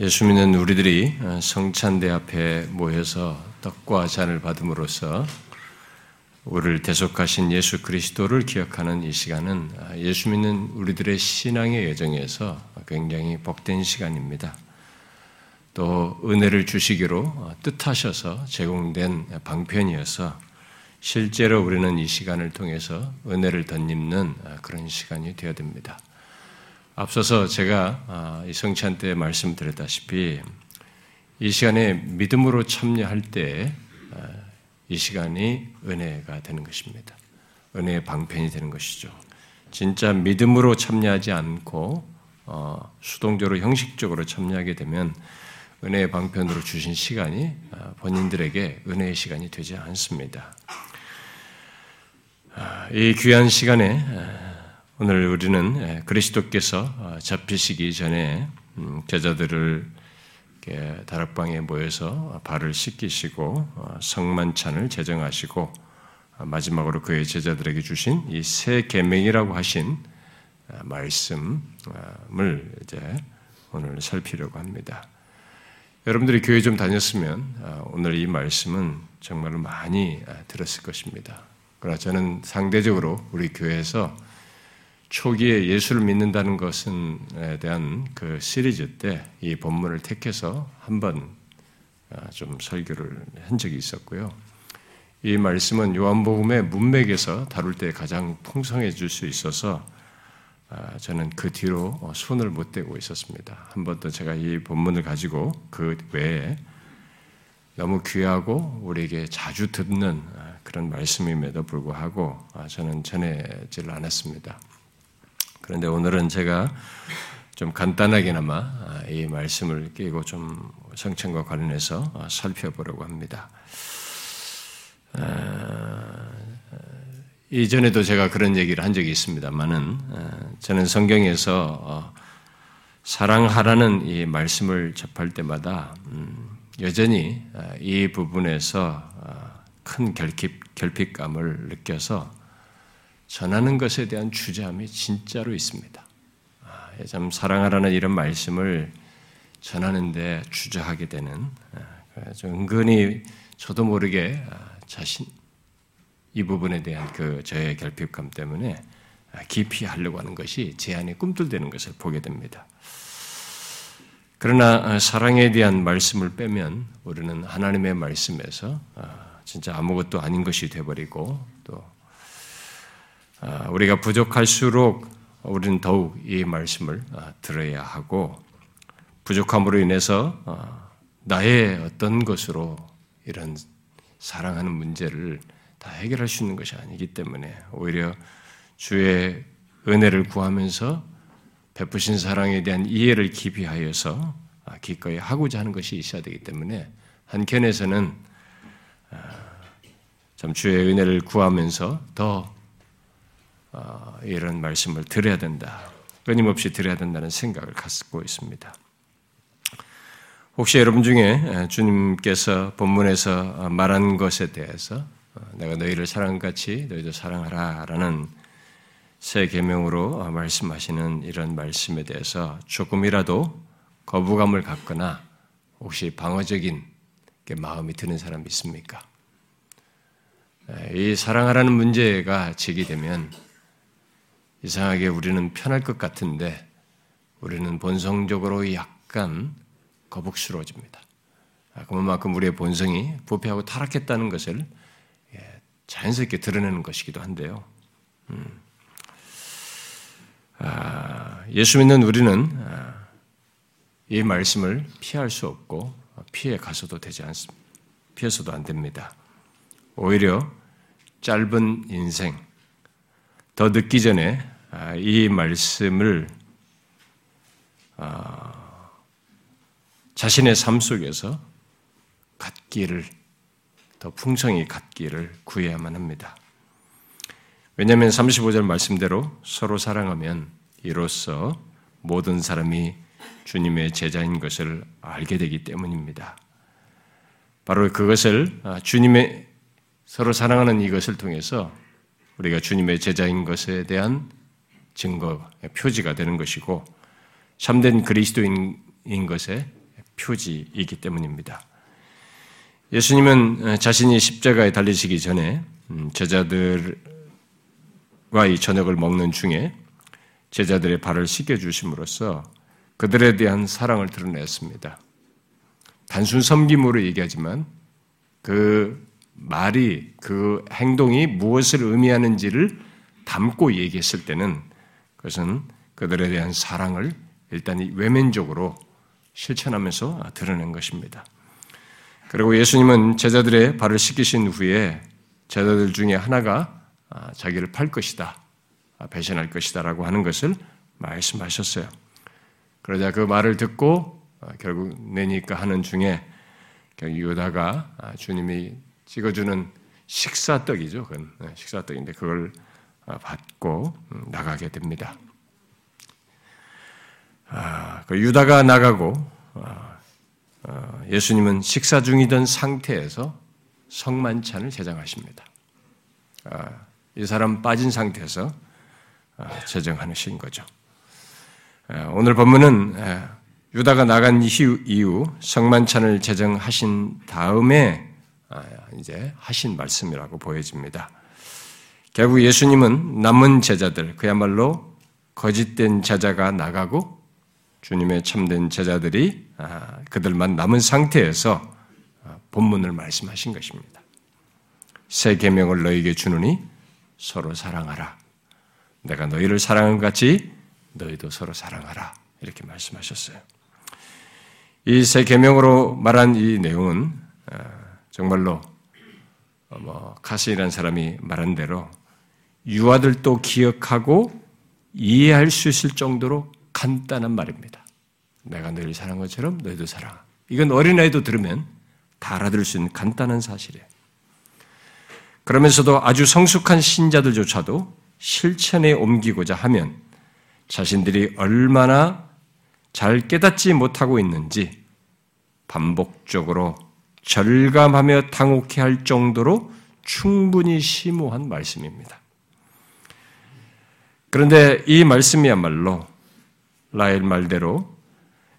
예수 믿는 우리들이 성찬대 앞에 모여서 떡과 잔을 받음으로써 우리를 대속하신 예수 그리스도를 기억하는 이 시간은 예수 믿는 우리들의 신앙의 여정에서 굉장히 복된 시간입니다. 또 은혜를 주시기로 뜻하셔서 제공된 방편이어서 실제로 우리는 이 시간을 통해서 은혜를 덧입는 그런 시간이 되어야 됩니다. 앞서서 제가 아, 이 성찬 때 말씀드렸다시피 이 시간에 믿음으로 참여할 때이 아, 시간이 은혜가 되는 것입니다. 은혜의 방편이 되는 것이죠. 진짜 믿음으로 참여하지 않고 어, 수동적으로 형식적으로 참여하게 되면 은혜의 방편으로 주신 시간이 아, 본인들에게 은혜의 시간이 되지 않습니다. 이 귀한 시간에 오늘 우리는 예, 그리스도께서 어, 잡히시기 전에 음, 제자들을 다락방에 모여서 발을 씻기시고 어, 성만찬을 제정하시고 어, 마지막으로 그의 제자들에게 주신 이 새 계명이라고 하신 말씀을 이제 오늘 살피려고 합니다. 여러분들이 교회 좀 다녔으면 오늘 이 말씀은 정말로 많이 들었을 것입니다. 그러나 저는 상대적으로 우리 교회에서 초기에 예수를 믿는다는 것은에 대한 그 시리즈 때 이 본문을 택해서 한번 아, 좀 설교를 한 적이 있었고요. 이 말씀은 요한복음의 문맥에서 다룰 때 가장 풍성해 질 수 있어서 아, 저는 그 뒤로 손을 못 대고 있었습니다. 한 번도 제가 이 본문을 가지고 그 외에 너무 귀하고 우리에게 자주 듣는 아, 그런 말씀임에도 불구하고 저는 전해질 않았습니다. 그런데 오늘은 제가 좀 간단하게나마 아, 이 말씀을 끼고 좀 성찬과 관련해서 아, 살펴보려고 합니다. 아, 이전에도 제가 그런 얘기를 한 적이 있습니다만은 저는 성경에서 어, 사랑하라는 이 말씀을 접할 때마다 음, 여전히 이 부분에서 큰 결핍, 결핍감을 느껴서 전하는 것에 대한 주저함이 진짜로 있습니다. 아, 참 사랑하라는 이런 말씀을 전하는데 주저하게 되는 아, 은근히 저도 모르게 아, 자신 이 부분에 대한 그 저의 결핍감 때문에 깊이 하려고 하는 것이 제 안에 꿈틀대는 것을 보게 됩니다. 그러나 사랑에 대한 말씀을 빼면 우리는 하나님의 말씀에서 진짜 아무것도 아닌 것이 되버리고 또 아, 우리가 부족할수록 우리는 더욱 이 말씀을 아, 들어야 하고 부족함으로 인해서 아, 나의 어떤 것으로 이런 사랑하는 문제를 다 해결할 수 있는 것이 아니기 때문에 오히려 주의 은혜를 구하면서 베푸신 사랑에 대한 이해를 깊이 하여서 기꺼이 하고자 하는 것이 있어야 되기 때문에 한켠에서는 참 주의 은혜를 구하면서 더 어, 이런 말씀을 드려야 된다. 끊임없이 드려야 된다는 생각을 갖고 있습니다. 혹시 여러분 중에 주님께서 본문에서 말한 것에 대해서 어, 내가 너희를 사랑같이 너희도 사랑하라라는 새 계명으로 어, 말씀하시는 이런 말씀에 대해서 조금이라도 거부감을 갖거나 혹시 방어적인 마음이 드는 사람 있습니까? 이 사랑하라는 문제가 제기되면 이상하게 우리는 편할 것 같은데 우리는 본성적으로 약간 거북스러워집니다. 아, 그만큼 우리의 본성이 부패하고 타락했다는 것을 예, 자연스럽게 드러내는 것이기도 한데요. 음. 아, 예수 믿는 우리는 아, 이 말씀을 피할 수 없고 피해 가서도 되지 않습니다. 피해서도 안 됩니다. 오히려 짧은 인생, 더 늦기 전에 아, 이 말씀을 아, 자신의 삶 속에서 갖기를 더 풍성히 갖기를 구해야만 합니다. 왜냐하면 35절 말씀대로 서로 사랑하면 이로써 모든 사람이 주님의 제자인 것을 알게 되기 때문입니다. 바로 그것을 아, 주님의 서로 사랑하는 이것을 통해서 우리가 주님의 제자인 것에 대한 증거, 표지가 되는 것이고 참된 그리스도인 것에 표지이기 때문입니다. 예수님은 자신이 십자가에 달리시기 전에 음, 제자들과 이 저녁을 먹는 중에 제자들의 발을 씻겨 주심으로써 그들에 대한 사랑을 드러냈습니다. 단순 섬김으로 얘기하지만 그 말이 그 행동이 무엇을 의미하는지를 담고 얘기했을 때는 그것은 그들에 대한 사랑을 일단 외면적으로 실천하면서 드러낸 것입니다. 그리고 예수님은 제자들의 발을 씻기신 후에 제자들 중에 하나가 아, 자기를 팔 것이다, 아, 배신할 것이다라고 하는 것을 말씀하셨어요. 그러자 그 말을 듣고 아, 결국 내니까 하는 중에 유다가 주님이 찍어주는 식사떡이죠. 그건 네, 식사떡인데 그걸 받고 음, 나가게 됩니다. 그 유다가 나가고 어, 예수님은 식사 중이던 상태에서 성만찬을 제정하십니다. 아, 이 사람 빠진 상태에서 아, 제정하신 거죠. 아, 오늘 본문은 유다가 나간 이후 성만찬을 제정하신 다음에 이제 하신 말씀이라고 보여집니다. 결국 예수님은 남은 제자들, 그야말로 거짓된 제자가 나가고 주님의 참된 제자들이 아, 그들만 남은 상태에서 아, 본문을 말씀하신 것입니다. 새 계명을 너에게 주노니 서로 사랑하라. 내가 너희를 사랑한 같이 너희도 서로 사랑하라. 이렇게 말씀하셨어요. 이 새 계명으로 말한 이 내용은 아, 정말로 어, 뭐 카스이라는 사람이 말한 대로 유아들도 기억하고 이해할 수 있을 정도로 간단한 말입니다. 내가 너희를 사랑한 것처럼 너희도 사랑하. 이건 어린아이도 들으면 다 알아들을 수 있는 간단한 사실이에요. 그러면서도 아주 성숙한 신자들조차도 실천에 옮기고자 하면 자신들이 얼마나 잘 깨닫지 못하고 있는지 반복적으로 절감하며 당혹해 할 정도로 충분히 심오한 말씀입니다. 그런데 이 말씀이야말로 라엘 말대로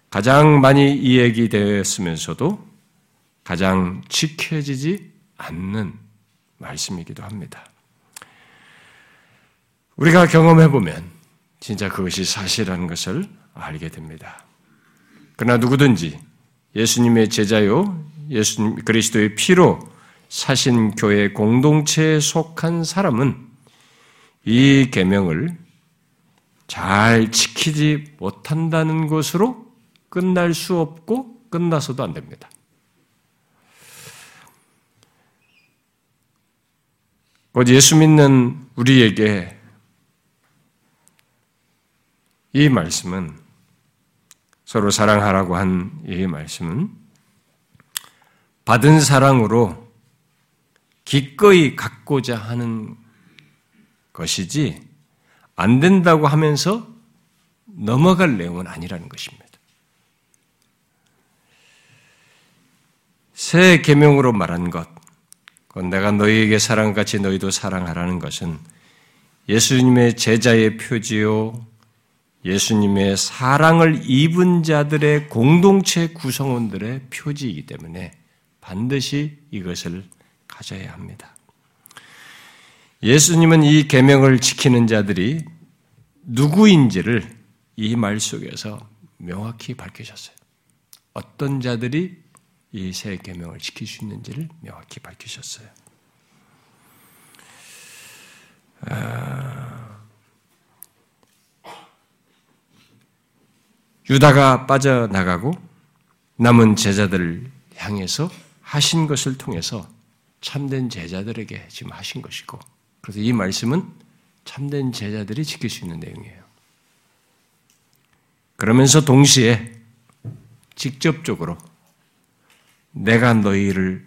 가장 많이 이야기 되었으면서도 가장 지켜지지 않는 말씀이기도 합니다. 우리가 경험해 보면 진짜 그것이 사실이라는 것을 알게 됩니다. 그러나 누구든지 예수님의 제자요, 예수님 그리스도의 피로 사신 교회 공동체에 속한 사람은 이 계명을 잘 지키지 못한다는 것으로 끝날 수 없고 끝나서도 안 됩니다. 곧 예수 믿는 우리에게 이 말씀은 서로 사랑하라고 한 이 말씀은 받은 사랑으로 기꺼이 갖고자 하는 것이지 안 된다고 하면서 넘어갈 내용은 아니라는 것입니다. 새 계명으로 말한 것, 내가 너희에게 사랑같이 너희도 사랑하라는 것은 예수님의 제자의 표지요, 예수님의 사랑을 입은 자들의 공동체 구성원들의 표지이기 때문에 반드시 이것을 가져야 합니다. 예수님은 이 계명을 지키는 자들이 누구인지를 이 말 속에서 명확히 밝히셨어요. 어떤 자들이 이새 계명을 지킬 수 있는지를 명확히 밝히셨어요. 아... 유다가 빠져나가고 남은 제자들을 향해서 하신 것을 통해서 참된 제자들에게 지금 하신 것이고 그래서 이 말씀은 참된 제자들이 지킬 수 있는 내용이에요. 그러면서 동시에 직접적으로 내가 너희를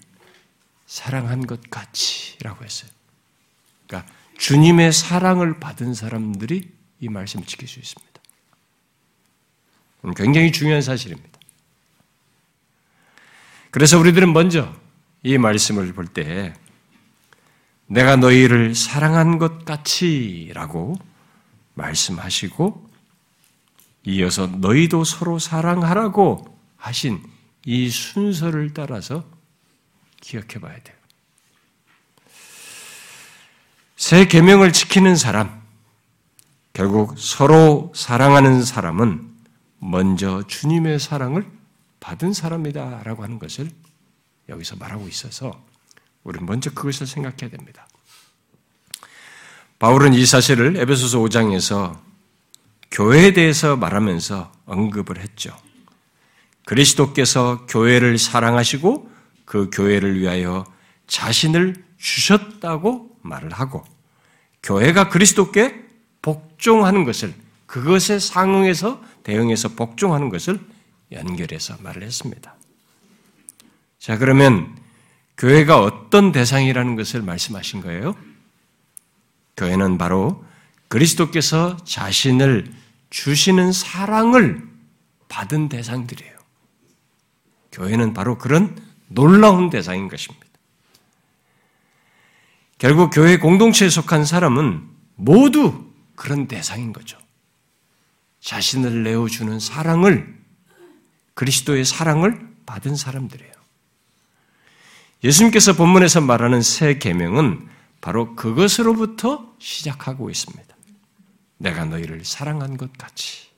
사랑한 것 같이라고 했어요. 그러니까 주님의 사랑을 받은 사람들이 이 말씀을 지킬 수 있습니다. 굉장히 중요한 사실입니다. 그래서 우리들은 먼저 이 말씀을 볼 때 내가 너희를 사랑한 것 같이라고 말씀하시고 이어서 너희도 서로 사랑하라고 하신 이 순서를 따라서 기억해 봐야 돼요. 새 계명을 지키는 사람, 결국 서로 사랑하는 사람은 먼저 주님의 사랑을 받은 사람이다라고 하는 것을 여기서 말하고 있어서 우리는 먼저 그것을 생각해야 됩니다. 바울은 이 사실을 에베소서 5장에서 교회에 대해서 말하면서 언급을 했죠. 그리스도께서 교회를 사랑하시고 그 교회를 위하여 자신을 주셨다고 말을 하고 교회가 그리스도께 복종하는 것을 그것에 상응해서 대응해서 복종하는 것을 연결해서 말을 했습니다. 자, 그러면 교회가 어떤 대상이라는 것을 말씀하신 거예요? 교회는 바로 그리스도께서 자신을 주시는 사랑을 받은 대상들이에요. 교회는 바로 그런 놀라운 대상인 것입니다. 결국 교회 공동체에 속한 사람은 모두 그런 대상인 거죠. 자신을 내어주는 사랑을, 그리스도의 사랑을 받은 사람들이에요. 예수님께서 본문에서 말하는 새 계명은 바로 그것으로부터 시작하고 있습니다. 내가 너희를 사랑한 것 같이.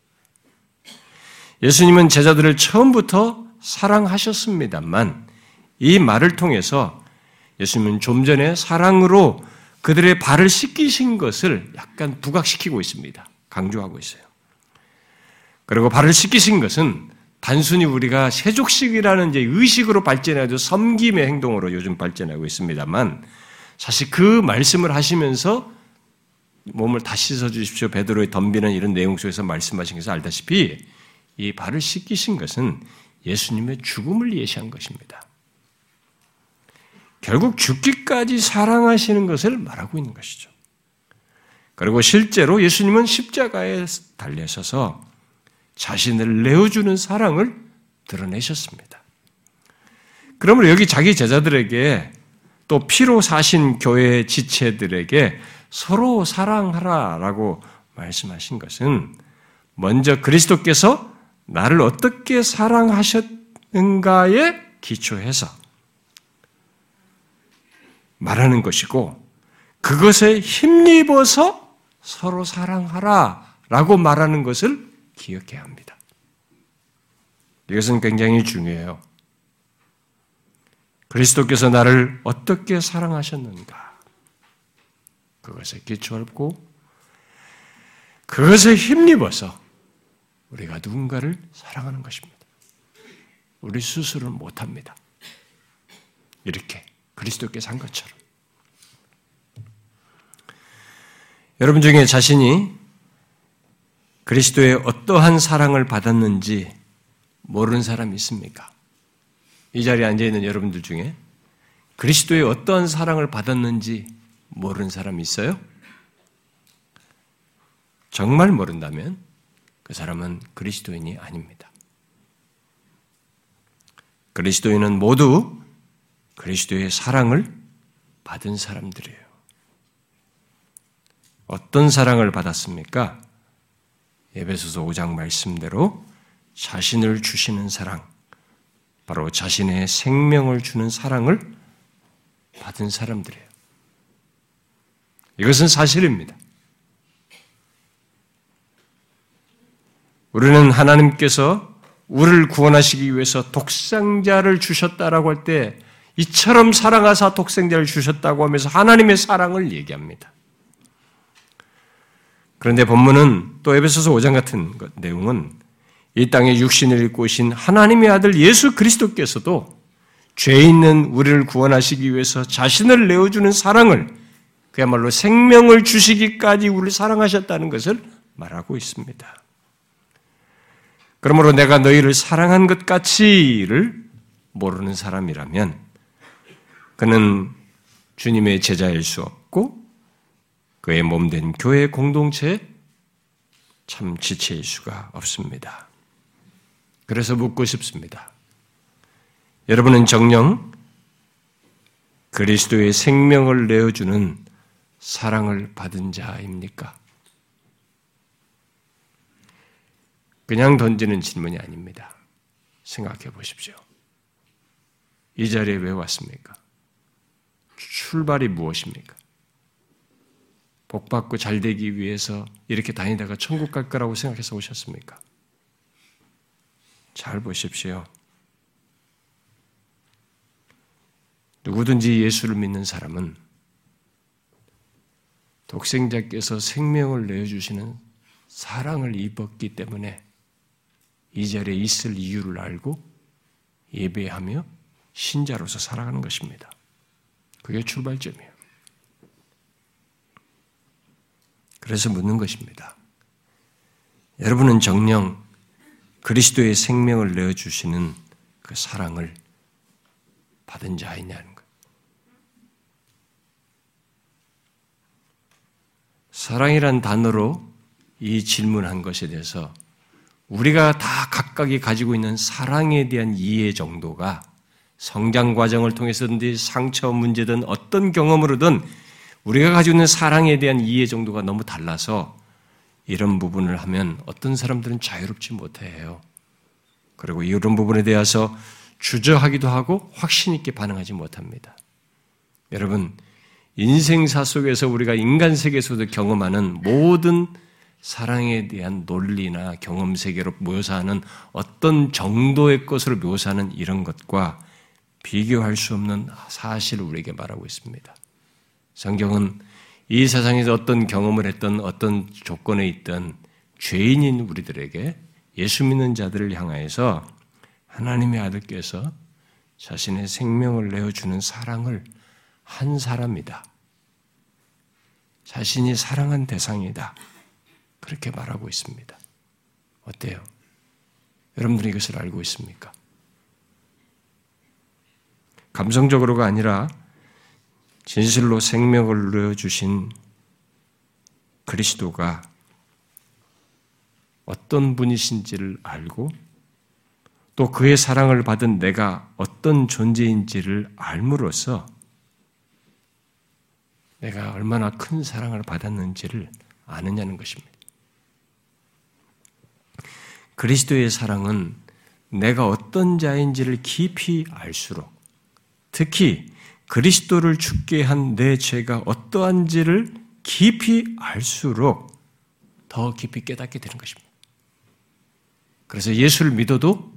예수님은 제자들을 처음부터 사랑하셨습니다만 이 말을 통해서 예수님은 좀 전에 사랑으로 그들의 발을 씻기신 것을 약간 부각시키고 있습니다. 강조하고 있어요. 그리고 발을 씻기신 것은 단순히 우리가 세족식이라는 이제 의식으로 발전해도 섬김의 행동으로 요즘 발전하고 있습니다만 사실 그 말씀을 하시면서 몸을 다 씻어 주십시오. 베드로의 덤비는 이런 내용 속에서 말씀하신 것을 알다시피 이 발을 씻기신 것은 예수님의 죽음을 예시한 것입니다. 결국 죽기까지 사랑하시는 것을 말하고 있는 것이죠. 그리고 실제로 예수님은 십자가에 달려서서 자신을 내어주는 사랑을 드러내셨습니다. 그러므로 여기 자기 제자들에게 또 피로 사신 교회 지체들에게 서로 사랑하라 라고 말씀하신 것은 먼저 그리스도께서 나를 어떻게 사랑하셨는가에 기초해서 말하는 것이고 그것에 힘입어서 서로 사랑하라 라고 말하는 것을 기억해야 합니다. 이것은 굉장히 중요해요. 그리스도께서 나를 어떻게 사랑하셨는가? 그것에 기초하고 그것에 힘입어서 우리가 누군가를 사랑하는 것입니다. 우리 스스로는 못합니다. 이렇게 그리스도께서 한 것처럼. 여러분 중에 자신이 그리스도의 어떠한 사랑을 받았는지 모르는 사람이 있습니까? 이 자리에 앉아 있는 여러분들 중에 그리스도의 어떠한 사랑을 받았는지 모르는 사람이 있어요? 정말 모른다면 그 사람은 그리스도인이 아닙니다. 그리스도인은 모두 그리스도의 사랑을 받은 사람들이에요. 어떤 사랑을 받았습니까? 에베소서 5장 말씀대로 자신을 주시는 사랑, 바로 자신의 생명을 주는 사랑을 받은 사람들이에요. 이것은 사실입니다. 우리는 하나님께서 우리를 구원하시기 위해서 독생자를 주셨다라고 할 때 이처럼 사랑하사 독생자를 주셨다고 하면서 하나님의 사랑을 얘기합니다. 그런데 본문은 또 에베소서 5장 같은 것, 내용은 이 땅에 육신을 입고 오신 하나님의 아들 예수 그리스도께서도 죄 있는 우리를 구원하시기 위해서 자신을 내어주는 사랑을 그야말로 생명을 주시기까지 우리를 사랑하셨다는 것을 말하고 있습니다. 그러므로 내가 너희를 사랑한 것 같이를 모르는 사람이라면 그는 주님의 제자일 수 없고 그의 몸된 교회 공동체에 참 지체일 수가 없습니다. 그래서 묻고 싶습니다. 여러분은 정령 그리스도의 생명을 내어주는 사랑을 받은 자입니까? 그냥 던지는 질문이 아닙니다. 생각해 보십시오. 이 자리에 왜 왔습니까? 출발이 무엇입니까? 복받고 잘 되기 위해서 이렇게 다니다가 천국 갈 거라고 생각해서 오셨습니까? 잘 보십시오. 누구든지 예수를 믿는 사람은 독생자께서 생명을 내어주시는 사랑을 입었기 때문에 이 자리에 있을 이유를 알고 예배하며 신자로서 살아가는 것입니다. 그게 출발점이에요. 그래서 묻는 것입니다. 여러분은 정령 그리스도의 생명을 내어주시는 그 사랑을 받은 자이냐는 것. 사랑이란 단어로 이 질문한 것에 대해서 우리가 다 각각이 가지고 있는 사랑에 대한 이해 정도가 성장 과정을 통해서든지 상처 문제든 어떤 경험으로든 우리가 가지고 있는 사랑에 대한 이해 정도가 너무 달라서 이런 부분을 하면 어떤 사람들은 자유롭지 못해요. 그리고 이런 부분에 대해서 주저하기도 하고 확신 있게 반응하지 못합니다. 여러분, 인생사 속에서 우리가 인간 세계에서도 경험하는 모든 사랑에 대한 논리나 경험 세계로 묘사하는 어떤 정도의 것으로 묘사하는 이런 것과 비교할 수 없는 사실을 우리에게 말하고 있습니다. 성경은 이 세상에서 어떤 경험을 했던 어떤 조건에 있던 죄인인 우리들에게 예수 믿는 자들을 향하여서 하나님의 아들께서 자신의 생명을 내어주는 사랑을 한 사람이다. 자신이 사랑한 대상이다. 그렇게 말하고 있습니다. 어때요? 여러분들이 이것을 알고 있습니까? 감성적으로가 아니라 진실로 생명을 내어주신 그리스도가 어떤 분이신지를 알고 또 그의 사랑을 받은 내가 어떤 존재인지를 알므로써 내가 얼마나 큰 사랑을 받았는지를 아느냐는 것입니다. 그리스도의 사랑은 내가 어떤 자인지를 깊이 알수록 특히 그리스도를 죽게 한 내 죄가 어떠한지를 깊이 알수록 더 깊이 깨닫게 되는 것입니다. 그래서 예수를 믿어도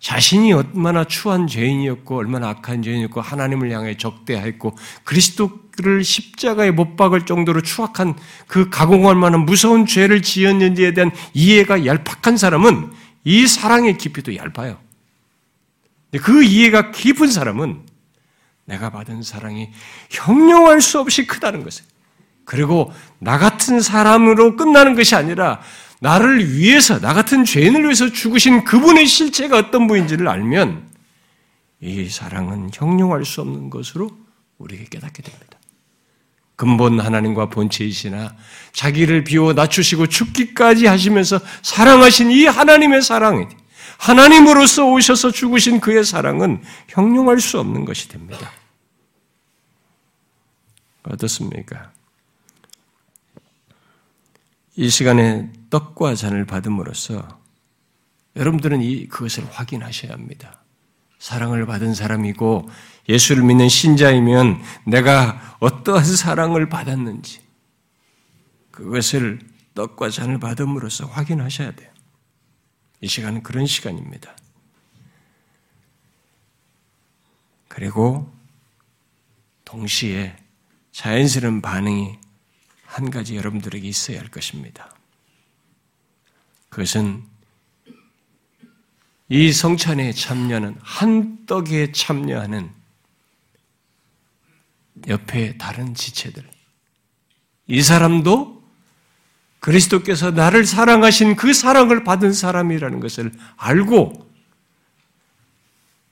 자신이 얼마나 추한 죄인이었고 얼마나 악한 죄인이었고 하나님을 향해 적대했고 그리스도를 십자가에 못 박을 정도로 추악한 그 가공할 만한 무서운 죄를 지었는지에 대한 이해가 얄팍한 사람은 이 사랑의 깊이도 얇아요. 그 이해가 깊은 사람은 내가 받은 사랑이 형용할 수 없이 크다는 것을 그리고 나 같은 사람으로 끝나는 것이 아니라 나를 위해서, 나 같은 죄인을 위해서 죽으신 그분의 실체가 어떤 분인지를 알면 이 사랑은 형용할 수 없는 것으로 우리에게 깨닫게 됩니다. 근본 하나님과 본체이시나 자기를 비워 낮추시고 죽기까지 하시면서 사랑하신 이 하나님의 사랑, 하나님으로서 오셔서 죽으신 그의 사랑은 형용할 수 없는 것이 됩니다. 어떻습니까? 이 시간에 떡과 잔을 받음으로써 여러분들은 이 그것을 확인하셔야 합니다. 사랑을 받은 사람이고 예수를 믿는 신자이면 내가 어떠한 사랑을 받았는지 그것을 떡과 잔을 받음으로써 확인하셔야 돼요. 이 시간은 그런 시간입니다. 그리고 동시에 자연스러운 반응이 한 가지 여러분들에게 있어야 할 것입니다. 그것은 이 성찬에 참여하는 한 떡에 참여하는 옆에 다른 지체들. 이 사람도 그리스도께서 나를 사랑하신 그 사랑을 받은 사람이라는 것을 알고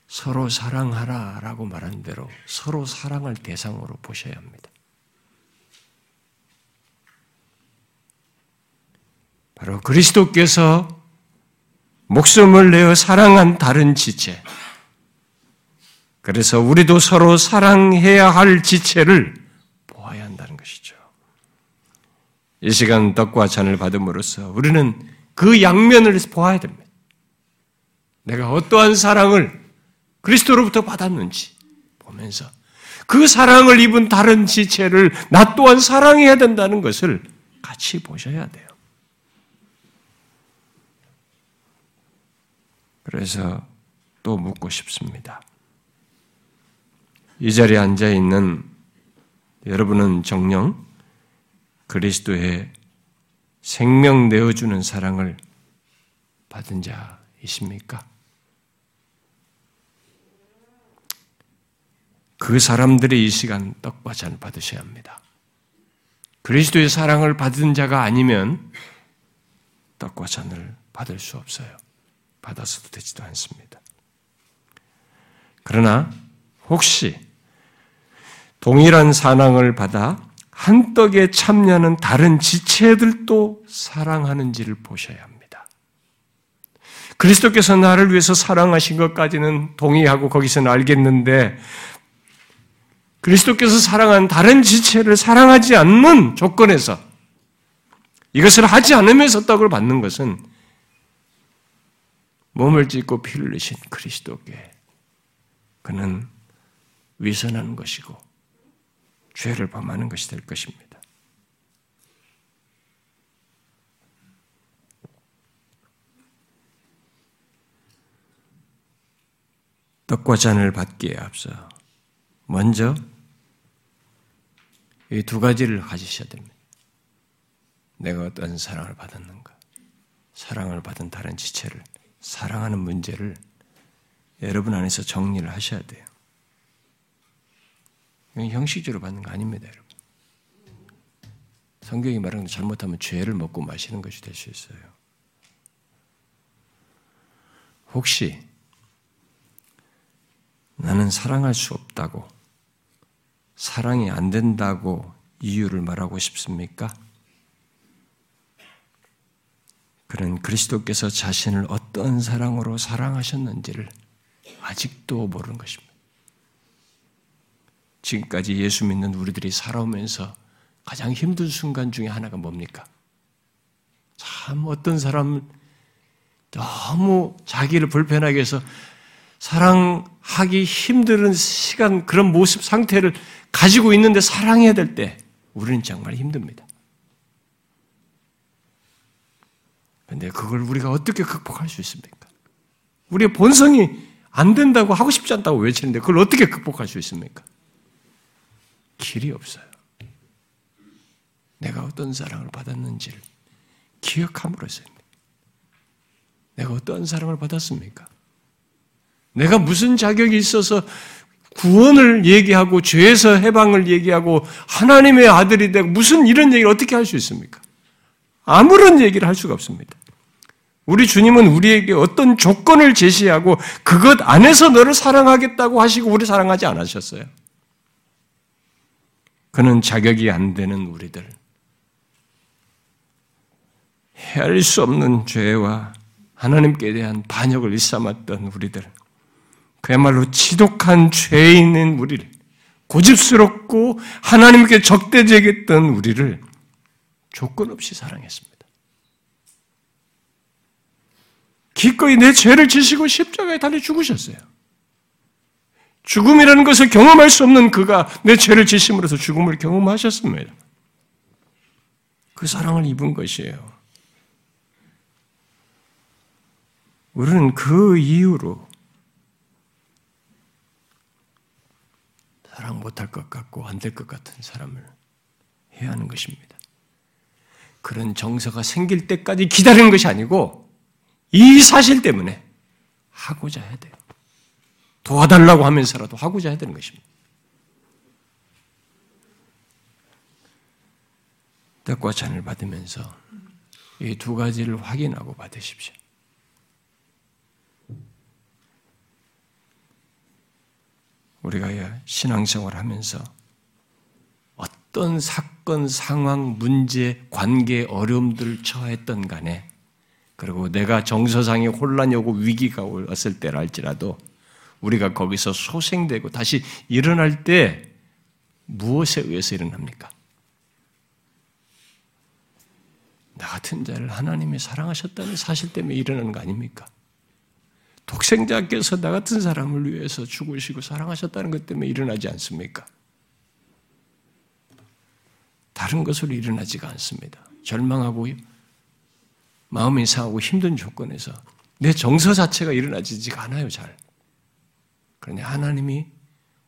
서로 사랑하라 라고 말한 대로 서로 사랑할 대상으로 보셔야 합니다. 바로 그리스도께서 목숨을 내어 사랑한 다른 지체. 그래서 우리도 서로 사랑해야 할 지체를 보아야 한다는 것이죠. 이 시간 떡과 잔을 받음으로써 우리는 그 양면을 보아야 됩니다. 내가 어떠한 사랑을 그리스도로부터 받았는지 보면서 그 사랑을 입은 다른 지체를 나 또한 사랑해야 된다는 것을 같이 보셔야 돼요. 그래서 또 묻고 싶습니다. 이 자리에 앉아 있는 여러분은 정령 그리스도의 생명 내어주는 사랑을 받은 자이십니까? 그 사람들이 이 시간 떡과 잔 받으셔야 합니다. 그리스도의 사랑을 받은 자가 아니면 떡과 잔을 받을 수 없어요. 받아서도 되지도 않습니다. 그러나 혹시 동일한 사랑을 받아 한 떡에 참여하는 다른 지체들도 사랑하는지를 보셔야 합니다. 그리스도께서 나를 위해서 사랑하신 것까지는 동의하고 거기서는 알겠는데 그리스도께서 사랑한 다른 지체를 사랑하지 않는 조건에서 이것을 하지 않으면서 떡을 받는 것은 몸을 찢고 피를 내신 그리스도께 그는 위선하는 것이고 죄를 범하는 것이 될 것입니다. 떡과 잔을 받기에 앞서 먼저 이 두 가지를 가지셔야 됩니다. 내가 어떤 사랑을 받았는가? 사랑을 받은 다른 지체를 사랑하는 문제를 여러분 안에서 정리를 하셔야 돼요. 형식적으로 받는 거 아닙니다, 여러분. 성경이 말하는 잘못하면 죄를 먹고 마시는 것이 될 수 있어요. 혹시 나는 사랑할 수 없다고 사랑이 안 된다고 이유를 말하고 싶습니까? 그는 그리스도께서 자신을 어떤 사랑으로 사랑하셨는지를 아직도 모르는 것입니다. 지금까지 예수 믿는 우리들이 살아오면서 가장 힘든 순간 중에 하나가 뭡니까? 참 어떤 사람은 너무 자기를 불편하게 해서 사랑하기 힘든 시간, 그런 모습, 상태를 가지고 있는데 사랑해야 될 때, 우리는 정말 힘듭니다. 근데 그걸 우리가 어떻게 극복할 수 있습니까? 우리의 본성이 안 된다고 하고 싶지 않다고 외치는데 그걸 어떻게 극복할 수 있습니까? 길이 없어요. 내가 어떤 사랑을 받았는지를 기억함으로써입니다. 내가 어떤 사랑을 받았습니까? 내가 무슨 자격이 있어서 구원을 얘기하고 죄에서 해방을 얘기하고 하나님의 아들이 되고 무슨 이런 얘기를 어떻게 할 수 있습니까? 아무런 얘기를 할 수가 없습니다. 우리 주님은 우리에게 어떤 조건을 제시하고 그것 안에서 너를 사랑하겠다고 하시고 우리 사랑하지 않으셨어요. 그는 자격이 안 되는 우리들, 헤아릴 수 없는 죄와 하나님께 대한 반역을 일삼았던 우리들, 그야말로 지독한 죄인인 우리를 고집스럽고 하나님께 적대적했던 우리를 조건 없이 사랑했습니다. 기꺼이 내 죄를 지시고 십자가에 달려 죽으셨어요. 죽음이라는 것을 경험할 수 없는 그가 내 죄를 지심으로써 죽음을 경험하셨습니다. 그 사랑을 입은 것이에요. 우리는 그 이유로 사랑 못할 것 같고 안 될 것 같은 사람을 해야 하는 것입니다. 그런 정서가 생길 때까지 기다리는 것이 아니고 이 사실 때문에 하고자 해야 돼요. 도와달라고 하면서라도 하고자 해야 되는 것입니다. 떡과 잔을 받으면서 이 두 가지를 확인하고 받으십시오. 우리가 신앙생활 하면서 어떤 사건, 상황, 문제, 관계, 어려움들을 처했던 간에 그리고 내가 정서상의 혼란이 오고 위기가 왔을 때랄지라도 우리가 거기서 소생되고 다시 일어날 때 무엇에 의해서 일어납니까? 나 같은 자를 하나님이 사랑하셨다는 사실 때문에 일어나는 거 아닙니까? 독생자께서 나 같은 사람을 위해서 죽으시고 사랑하셨다는 것 때문에 일어나지 않습니까? 다른 것으로 일어나지가 않습니다. 절망하고 마음이 상하고 힘든 조건에서 내 정서 자체가 일어나지가 않아요, 잘. 그러니 하나님이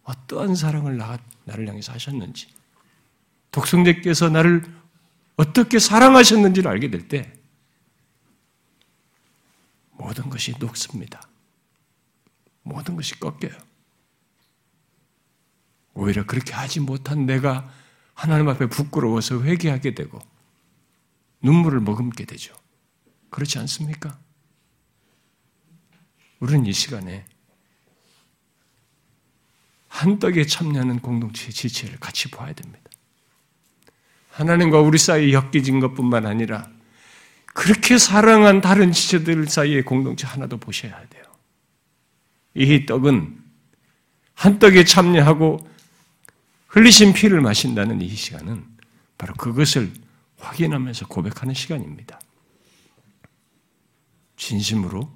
어떠한 사랑을 나, 나를 향해서 하셨는지, 독성자께서 나를 어떻게 사랑하셨는지를 알게 될 때, 모든 것이 녹습니다. 모든 것이 꺾여요. 오히려 그렇게 하지 못한 내가 하나님 앞에 부끄러워서 회개하게 되고 눈물을 머금게 되죠. 그렇지 않습니까? 우리는 이 시간에 한 떡에 참여하는 공동체의 지체를 같이 봐야 됩니다. 하나님과 우리 사이에 엮여진 것뿐만 아니라 그렇게 사랑한 다른 지체들 사이의 공동체 하나도 보셔야 돼요. 이 떡은 한 떡에 참여하고 흘리신 피를 마신다는 이 시간은 바로 그것을 확인하면서 고백하는 시간입니다. 진심으로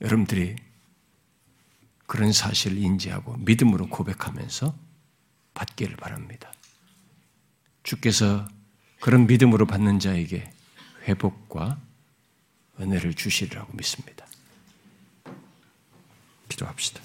여러분들이 그런 사실을 인지하고 믿음으로 고백하면서 받기를 바랍니다. 주께서 그런 믿음으로 받는 자에게 회복과 은혜를 주시리라고 믿습니다. 기도합시다.